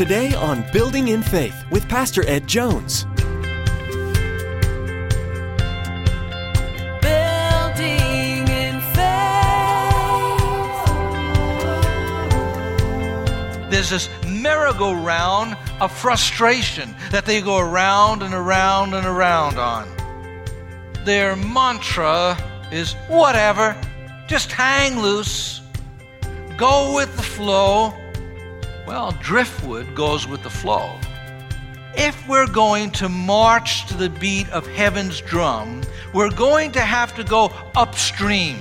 Today on Building in Faith with Pastor Ed Jones. Building in faith. There's this merry-go-round of frustration that they go around and around and around on. Their mantra is whatever, just hang loose, go with the flow. Well, driftwood goes with the flow. If we're going to march to the beat of heaven's drum, we're going to have to go upstream.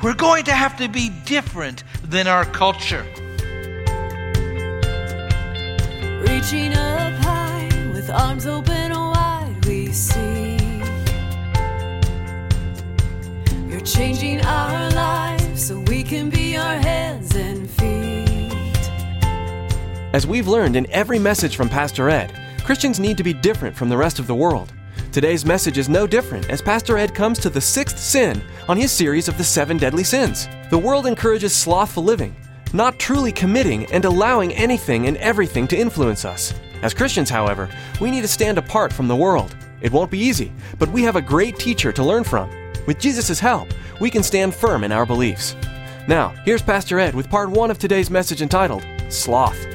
We're going to have to be different than our culture. Reaching up high with arms open wide, we see. You're changing our As we've learned in every message from Pastor Ed, Christians need to be different from the rest of the world. Today's message is no different as Pastor Ed comes to the sixth sin on his series of the seven deadly sins. The world encourages slothful living, not truly committing and allowing anything and everything to influence us. As Christians, however, we need to stand apart from the world. It won't be easy, but we have a great teacher to learn from. With Jesus' help, we can stand firm in our beliefs. Now, here's Pastor Ed with part one of today's message entitled Sloth.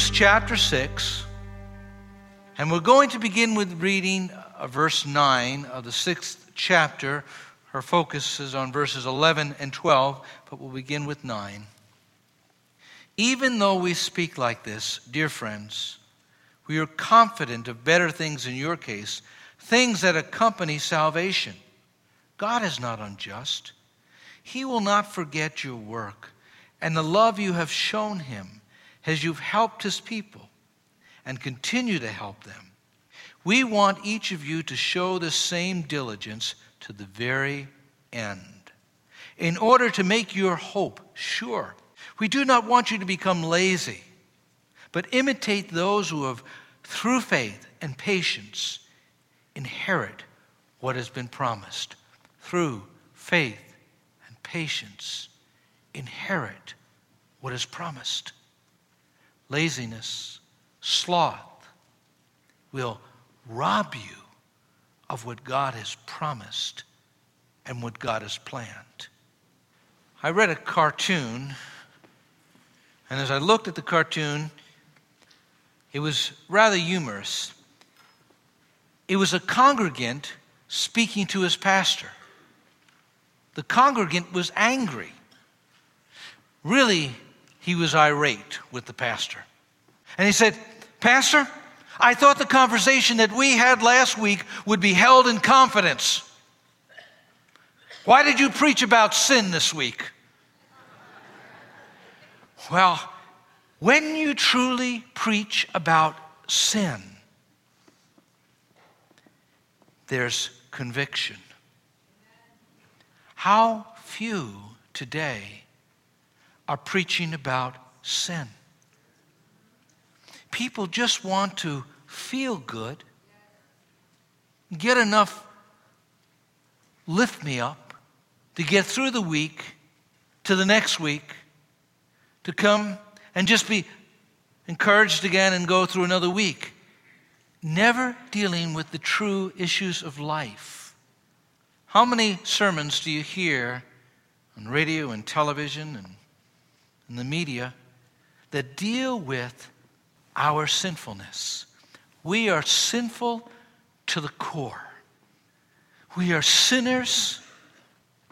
Hebrews chapter 6. And we're going to begin with reading uh, verse 9 of the sixth chapter. Her focus is on verses 11 and 12, but we'll begin with 9. Even though we speak like this, dear friends, we are confident of better things in your case, things that accompany salvation. God is not unjust. He will not forget your work and the love you have shown him as you've helped his people and continue to help them. We want each of you to show the same diligence to the very end in order to make your hope sure. We do not want you to become lazy, but imitate those who have, through faith and patience, inherit what has been promised. Through faith and patience, inherit what is promised. Laziness, sloth will rob you of what God has promised and what God has planned. I read a cartoon, and as I looked at the cartoon, it was rather humorous. It was a congregant speaking to his pastor. The congregant was angry. Really, he was irate with the pastor. And he said, Pastor, I thought the conversation that we had last week would be held in confidence. Why did you preach about sin this week? Well, when you truly preach about sin, there's conviction. How few today are preaching about sin? People just want to feel good, get enough lift me up to get through the week to the next week, to come and just be encouraged again and go through another week. Never dealing with the true issues of life. How many sermons do you hear on radio and television and in the media that deal with our sinfulness? We are sinful to the core. We are sinners,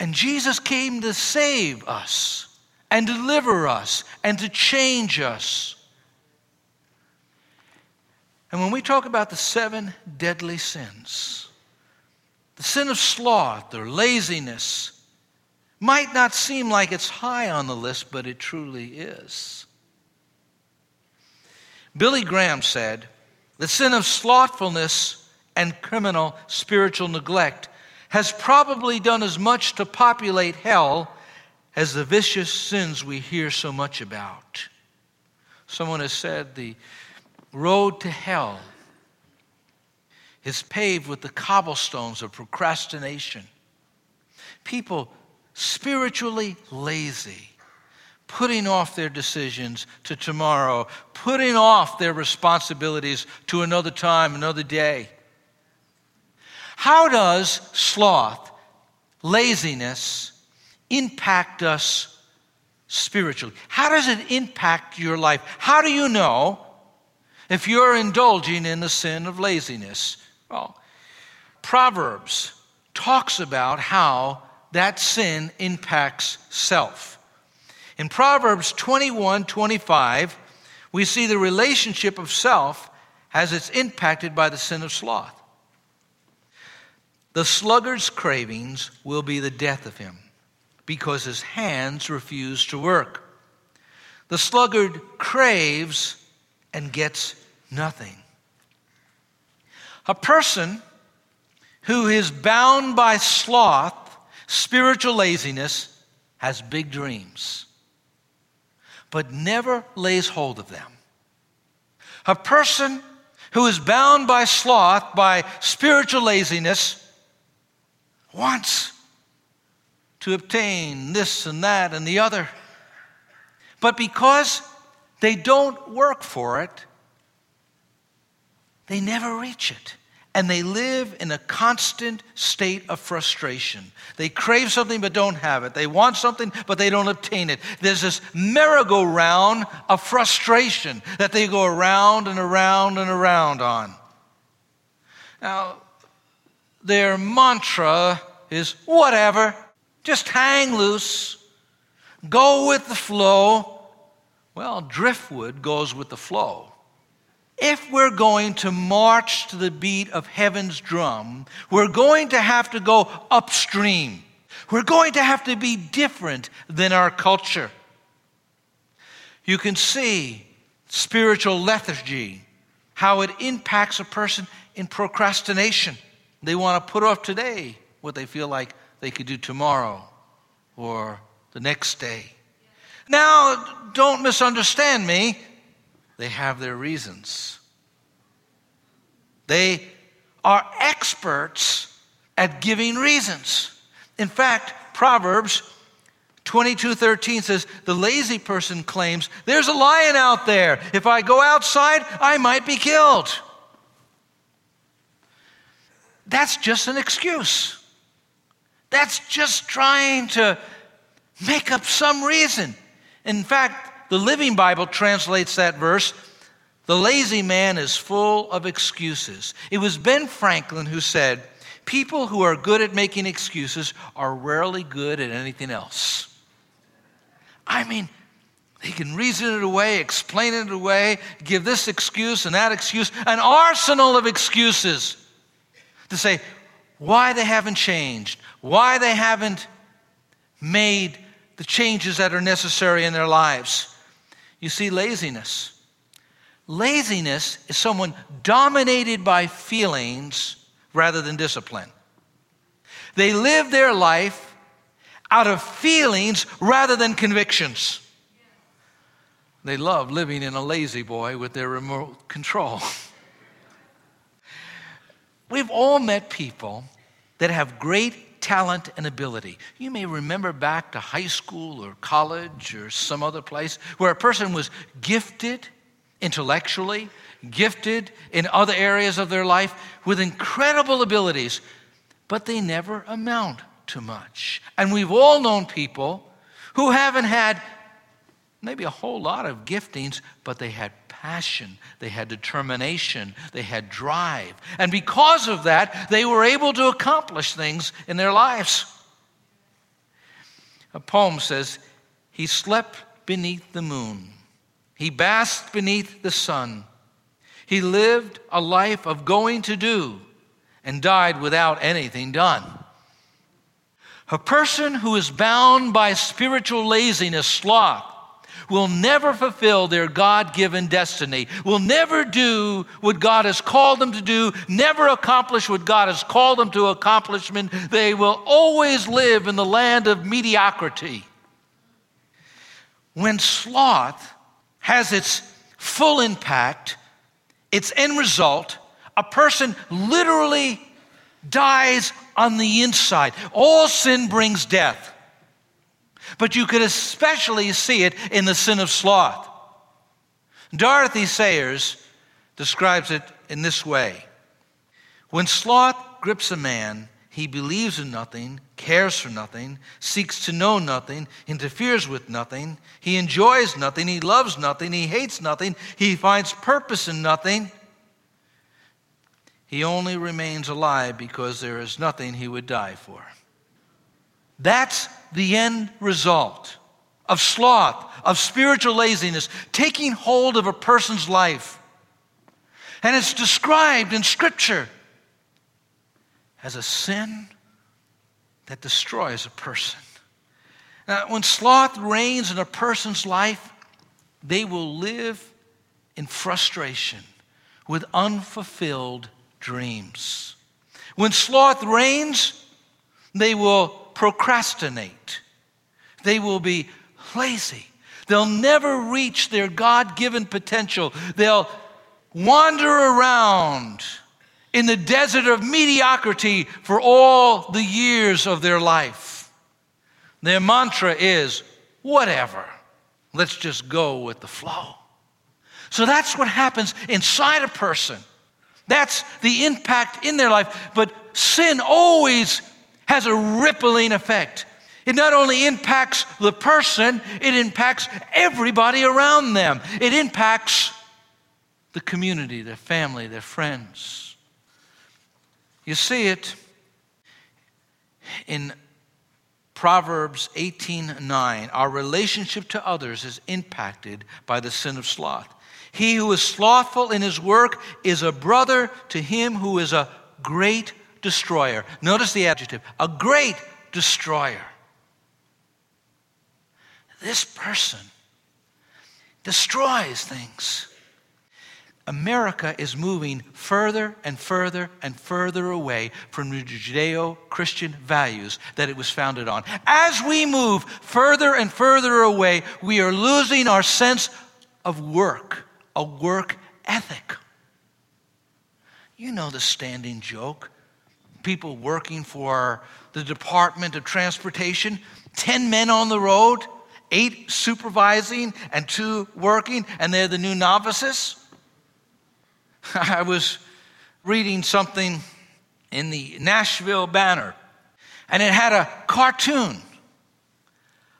and Jesus came to save us and deliver us and to change us. And when we talk about the seven deadly sins, the sin of sloth or laziness might not seem like it's high on the list, but it truly is. Billy Graham said, The sin of slothfulness and criminal spiritual neglect has probably done as much to populate hell as the vicious sins we hear so much about. Someone has said the road to hell is paved with the cobblestones of procrastination. People spiritually lazy, putting off their decisions to tomorrow, putting off their responsibilities to another time, another day. How does sloth, laziness, impact us spiritually? How does it impact your life? How do you know if you're indulging in the sin of laziness? Well, Proverbs talks about how that sin impacts self. In Proverbs 21 25, we see the relationship of self as it's impacted by the sin of sloth. The sluggard's cravings will be the death of him because his hands refuse to work. The sluggard craves and gets nothing. A person who is bound by sloth, spiritual laziness, has big dreams, but never lays hold of them. A person who is bound by sloth, by spiritual laziness, wants to obtain this and that and the other. But because they don't work for it, they never reach it. And they live in a constant state of frustration. They crave something but don't have it. They want something but they don't obtain it. There's this merry-go-round of frustration that they go around and around and around on. Now, their mantra is whatever, just hang loose, go with the flow. Well, driftwood goes with the flow. If we're going to march to the beat of heaven's drum, we're going to have to go upstream. We're going to have to be different than our culture. You can see spiritual lethargy, how it impacts a person in procrastination. They want to put off today what they feel like they could do tomorrow or the next day. Now, don't misunderstand me. They have their reasons. They are experts at giving reasons. In fact, Proverbs 22:13 says, "The lazy person claims, there's a lion out there. If I go outside, I might be killed." That's just an excuse. That's just trying to make up some reason. In fact, the Living Bible translates that verse the lazy man is full of excuses. It was Ben Franklin who said, People who are good at making excuses are rarely good at anything else. I mean, they can reason it away, explain it away, give this excuse and that excuse, an arsenal of excuses to say why they haven't changed, why they haven't made the changes that are necessary in their lives. You see, laziness. Laziness is someone dominated by feelings rather than discipline. They live their life out of feelings rather than convictions. They love living in a La-Z-Boy with their remote control. We've all met people that have great talent and ability. You may remember back to high school or college or some other place where a person was gifted intellectually, gifted in other areas of their life with incredible abilities, but they never amount to much. And we've all known people who haven't had maybe a whole lot of giftings, but they had passion, they had determination, they had drive. And because of that, they were able to accomplish things in their lives. A poem says, He slept beneath the moon, he basked beneath the sun. He lived a life of going to do and died without anything done. A person who is bound by spiritual laziness, sloth, will never fulfill their God given destiny, will never do what God has called them to do, never accomplish what God has called them to accomplishment. They will always live in the land of mediocrity. When sloth has its full impact, its end result, a person literally dies on the inside. All sin brings death. But you could especially see it in the sin of sloth. Dorothy Sayers describes it in this way When sloth grips a man, he believes in nothing, cares for nothing, seeks to know nothing, interferes with nothing, he enjoys nothing, he loves nothing, he hates nothing, he finds purpose in nothing. He only remains alive because there is nothing he would die for. That's the end result of sloth, of spiritual laziness, taking hold of a person's life. And it's described in Scripture as a sin that destroys a person. Now, when sloth reigns in a person's life, they will live in frustration with unfulfilled dreams. When sloth reigns, they will procrastinate. They will be lazy. They'll never reach their God given potential. They'll wander around in the desert of mediocrity for all the years of their life. Their mantra is whatever. Let's just go with the flow. So that's what happens inside a person. That's the impact in their life. But sin always has a rippling effect. It not only impacts the person, it impacts everybody around them. It impacts the community, their family, their friends. You see it in Proverbs 18:9. Our relationship to others is impacted by the sin of sloth. He who is slothful in his work is a brother to him who is a great destroyer. Notice the adjective, a great destroyer. This person destroys things. America is moving further and further and further away from the Judeo Christian values that it was founded on. As we move further and further away, we are losing our sense of work, a work ethic. You know the standing joke. People working for the Department of Transportation, 10 men on the road, eight supervising and two working, and they're the new novices. I was reading something in the Nashville Banner, and it had a cartoon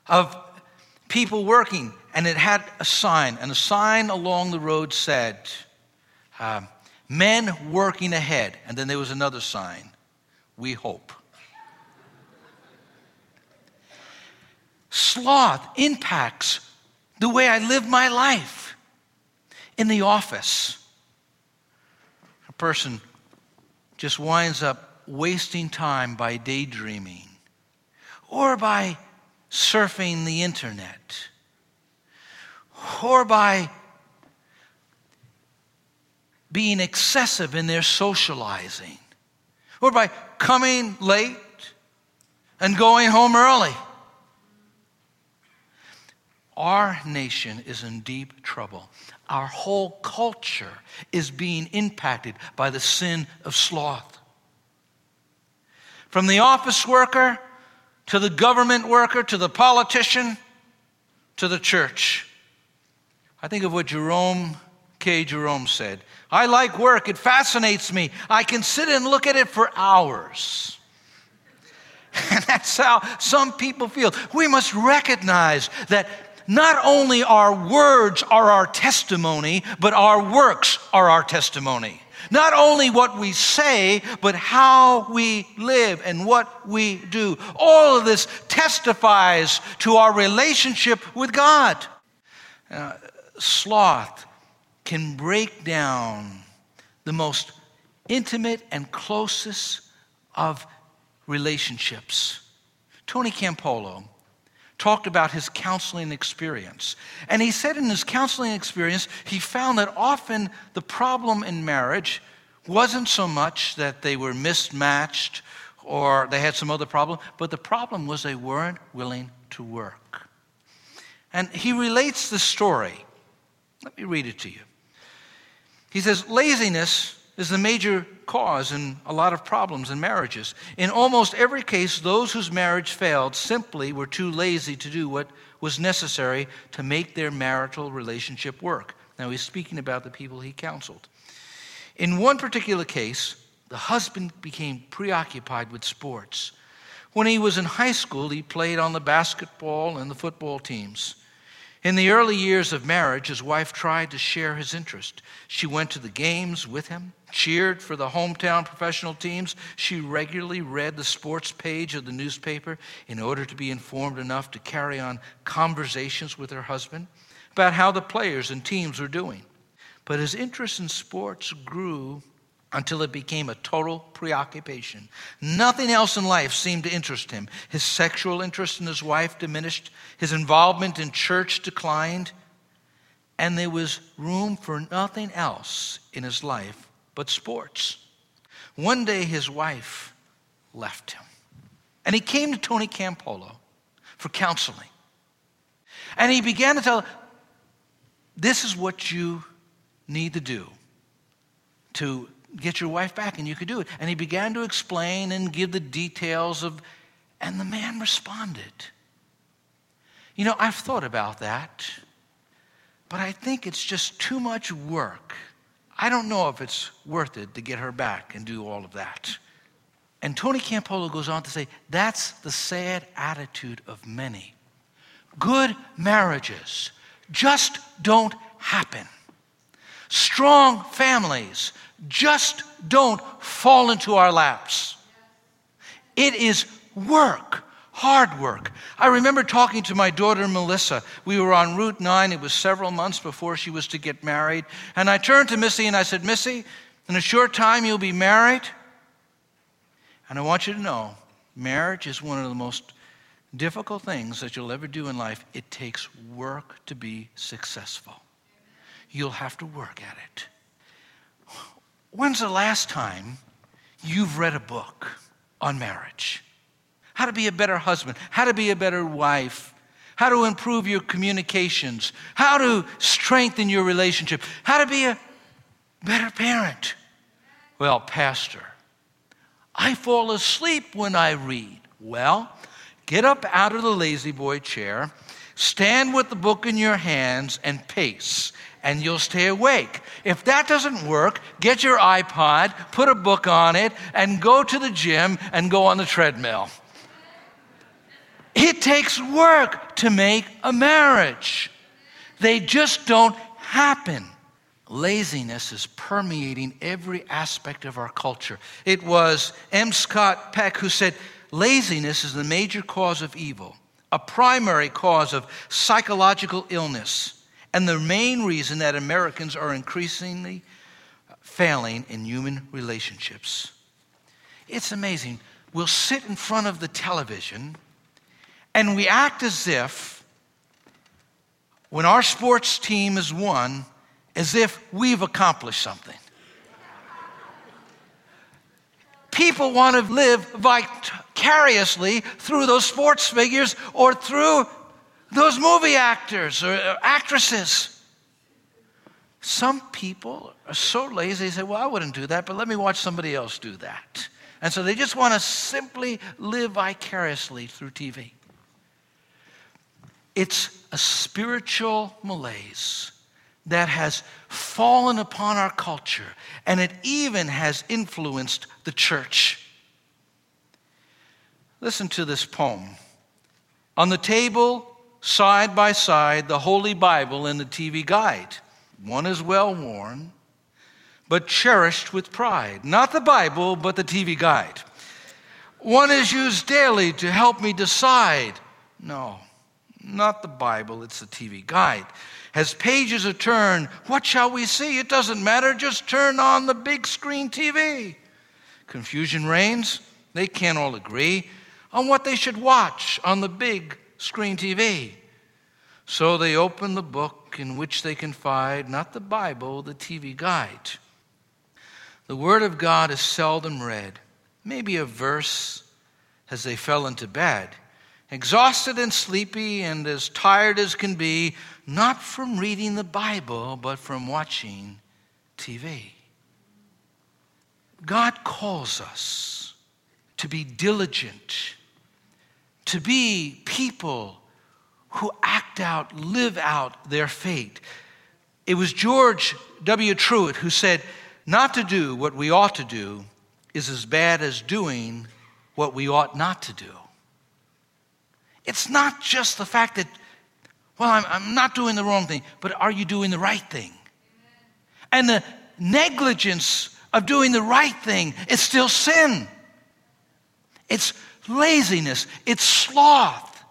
of people working, and it had a sign, and a sign along the road said, uh, Men working ahead. And then there was another sign, We hope. Sloth impacts the way I live my life in the office A person just winds up wasting time by daydreaming or by surfing the internet or by being excessive in their socializing or by coming late and going home early. Our nation is in deep trouble our whole culture is being impacted by the sin of sloth. From the office worker to the government worker to the politician to the church. I think of what Jerome K. Jerome said I like work, it fascinates me. I can sit and look at it for hours. And that's how some people feel. We must recognize that not only our words are our testimony, but our works are our testimony. Not only what we say, but how we live and what we do. All of this testifies to our relationship with God. Uh, sloth can break down the most intimate and closest of relationships. Tony Campolo talked about his counseling experience. And he said in his counseling experience, he found that often the problem in marriage wasn't so much that they were mismatched or they had some other problem, but the problem was they weren't willing to work. And he relates the story. Let me read it to you. He says laziness is the major cause in a lot of problems in marriages. In almost every case, those whose marriage failed simply were too lazy to do what was necessary to make their marital relationship work. Now, he's speaking about the people he counseled. In one particular case, the husband became preoccupied with sports. When he was in high school, he played on the basketball and the football teams. In the early years of marriage, his wife tried to share his interest. She went to the games with him, cheered for the hometown professional teams. She regularly read the sports page of the newspaper in order to be informed enough to carry on conversations with her husband about how the players and teams were doing. But his interest in sports grew until it became a total preoccupation. Nothing else in life seemed to interest him. His sexual interest in his wife diminished, his involvement in church declined, and there was room for nothing else in his life but sports. One day his wife left him, and he came to Tony Campolo for counseling. And he began to tell, This is what you need to do to get your wife back and you could do it. And he began to explain and give the details of, and the man responded. You know, I've thought about that, but I think it's just too much work. I don't know if it's worth it to get her back and do all of that. And Tony Campolo goes on to say that's the sad attitude of many. Good marriages just don't happen. Strong families just don't fall into our laps. It is work, hard work. I remember talking to my daughter Melissa. We were on Route 9. It was several months before she was to get married. And I turned to Missy and I said, Missy, in a short time you'll be married. And I want you to know marriage is one of the most difficult things that you'll ever do in life. It takes work to be successful. You'll have to work at it. When's the last time you've read a book on marriage? How to be a better husband, how to be a better wife, how to improve your communications, how to strengthen your relationship, how to be a better parent. Well, Pastor, I fall asleep when I read. Well, get up out of the La-Z-Boy chair, stand with the book in your hands, and pace and you'll stay awake. If that doesn't work, get your iPod, put a book on it, and go to the gym and go on the treadmill. It takes work to make a marriage, they just don't happen. Laziness is permeating every aspect of our culture. It was M. Scott Peck who said, Laziness is the major cause of evil, a primary cause of psychological illness and the main reason that Americans are increasingly failing in human relationships. It's amazing. We'll sit in front of the television and we act as if, when our sports team is won, as if we've accomplished something. People want to live vicariously through those sports figures or through those movie actors or actresses. Some people are so lazy, they say, Well, I wouldn't do that, but let me watch somebody else do that. And so they just want to simply live vicariously through TV. It's a spiritual malaise that has fallen upon our culture, and it even has influenced the church. Listen to this poem. On the table side by side the Holy Bible and the TV guide. One is well worn, but cherished with pride. Not the Bible, but the TV guide. One is used daily to help me decide. No, not the Bible, it's the TV guide. As pages are turned, what shall we see? It doesn't matter, just turn on the big screen TV. Confusion reigns. They can't all agree on what they should watch on the big screen TV. So they open the book in which they confide, not the Bible, the TV guide. The Word of God is seldom read, maybe a verse as they fell into bed, exhausted and sleepy and as tired as can be, not from reading the Bible, but from watching TV. God calls us to be diligent, to be people who act out, live out their fate. It was George W. Truett who said, Not to do what we ought to do is as bad as doing what we ought not to do. It's not just the fact that, well, I'm, I'm not doing the wrong thing, but are you doing the right thing? And the negligence of doing the right thing is still sin. It's laziness, it's sloth.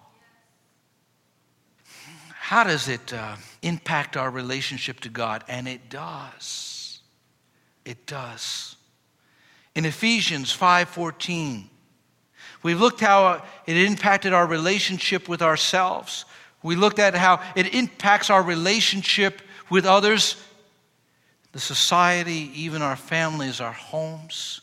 How does it uh, impact our relationship to God? And it does. It does. In Ephesians 5:14, we've looked how it impacted our relationship with ourselves. We looked at how it impacts our relationship with others, the society, even our families, our homes.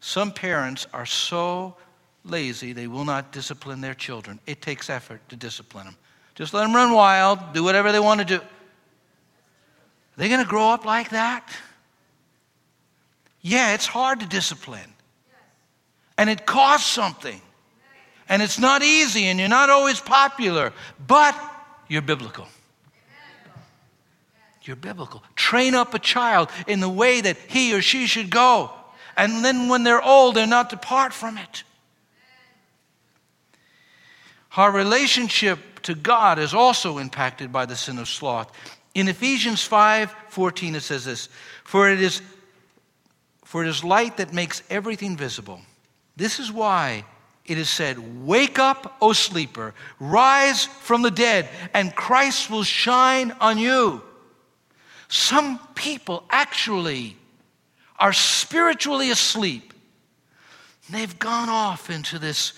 Some parents are so lazy they will not discipline their children. It takes effort to discipline them. Just let them run wild, do whatever they want to do. Are they going to grow up like that? Yeah, it's hard to discipline. And it costs something. And it's not easy, and you're not always popular, but you're biblical. You're biblical. Train up a child in the way that he or she should go. And then when they're old, they're not depart from it. Our relationship to God is also impacted by the sin of sloth. In Ephesians 5 14, it says this For it is for it is light that makes everything visible. This is why it is said, Wake up, O sleeper, rise from the dead, and Christ will shine on you. Some people actually are spiritually asleep. They've gone off into this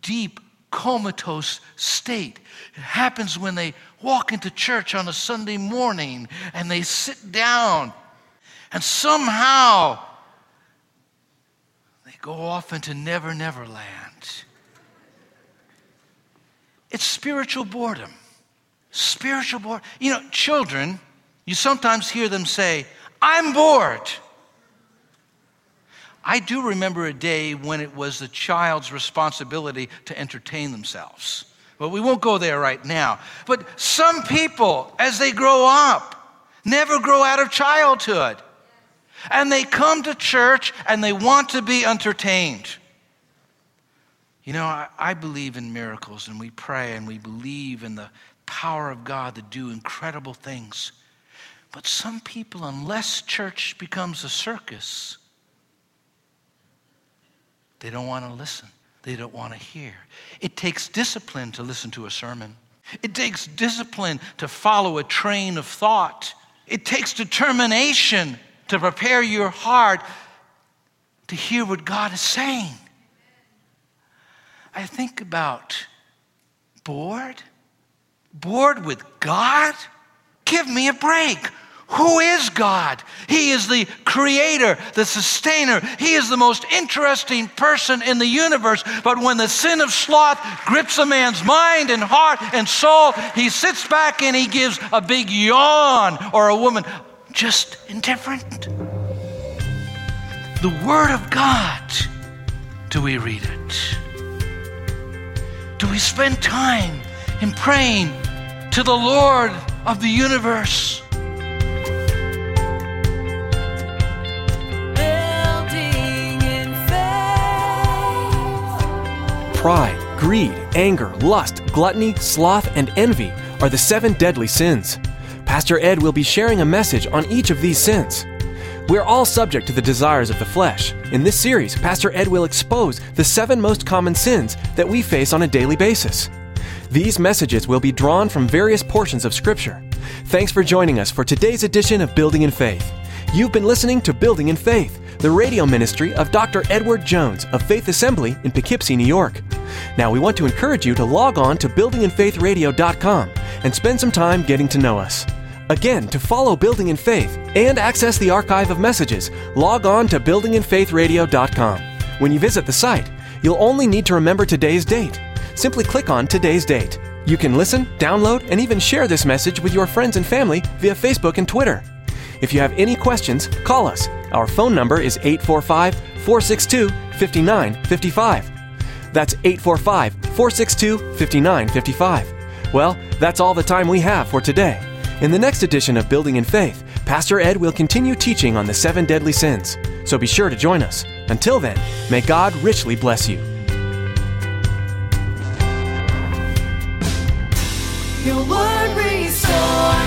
deep comatose state. It happens when they walk into church on a Sunday morning and they sit down and somehow they go off into never, never land. It's spiritual boredom. Spiritual boredom. You know, children, you sometimes hear them say, I'm bored. I do remember a day when it was the child's responsibility to entertain themselves. But we won't go there right now. But some people, as they grow up, never grow out of childhood. And they come to church and they want to be entertained. You know, I, I, believe in miracles and we pray and we believe in the power of God to do incredible things. But some people, unless church becomes a circus, they don't want to listen. They don't want to hear. It takes discipline to listen to a sermon. It takes discipline to follow a train of thought. It takes determination to prepare your heart to hear what God is saying. I think about bored, bored with God. Give me a break. Who is God? He is the creator, the sustainer. He is the most interesting person in the universe. But when the sin of sloth grips a man's mind and heart and soul, he sits back and he gives a big yawn, or a woman just indifferent. The Word of God, do we read it? Do we spend time in praying to the Lord of the universe? Pride, greed, anger, lust, gluttony, sloth, and envy are the seven deadly sins. Pastor Ed will be sharing a message on each of these sins. We're all subject to the desires of the flesh. In this series, Pastor Ed will expose the seven most common sins that we face on a daily basis. These messages will be drawn from various portions of Scripture. Thanks for joining us for today's edition of Building in Faith. You've been listening to Building in Faith the radio ministry of Dr. Edward Jones of Faith Assembly in Poughkeepsie, New York. Now, we want to encourage you to log on to buildinginfaithradio.com and spend some time getting to know us. Again, to follow Building in Faith and access the archive of messages, log on to buildinginfaithradio.com. When you visit the site, you'll only need to remember today's date. Simply click on today's date. You can listen, download, and even share this message with your friends and family via Facebook and Twitter. If you have any questions, call us. Our phone number is 845 462 5955. That's 845 462 5955. Well, that's all the time we have for today. In the next edition of Building in Faith, Pastor Ed will continue teaching on the seven deadly sins. So be sure to join us. Until then, may God richly bless you. Your word restores.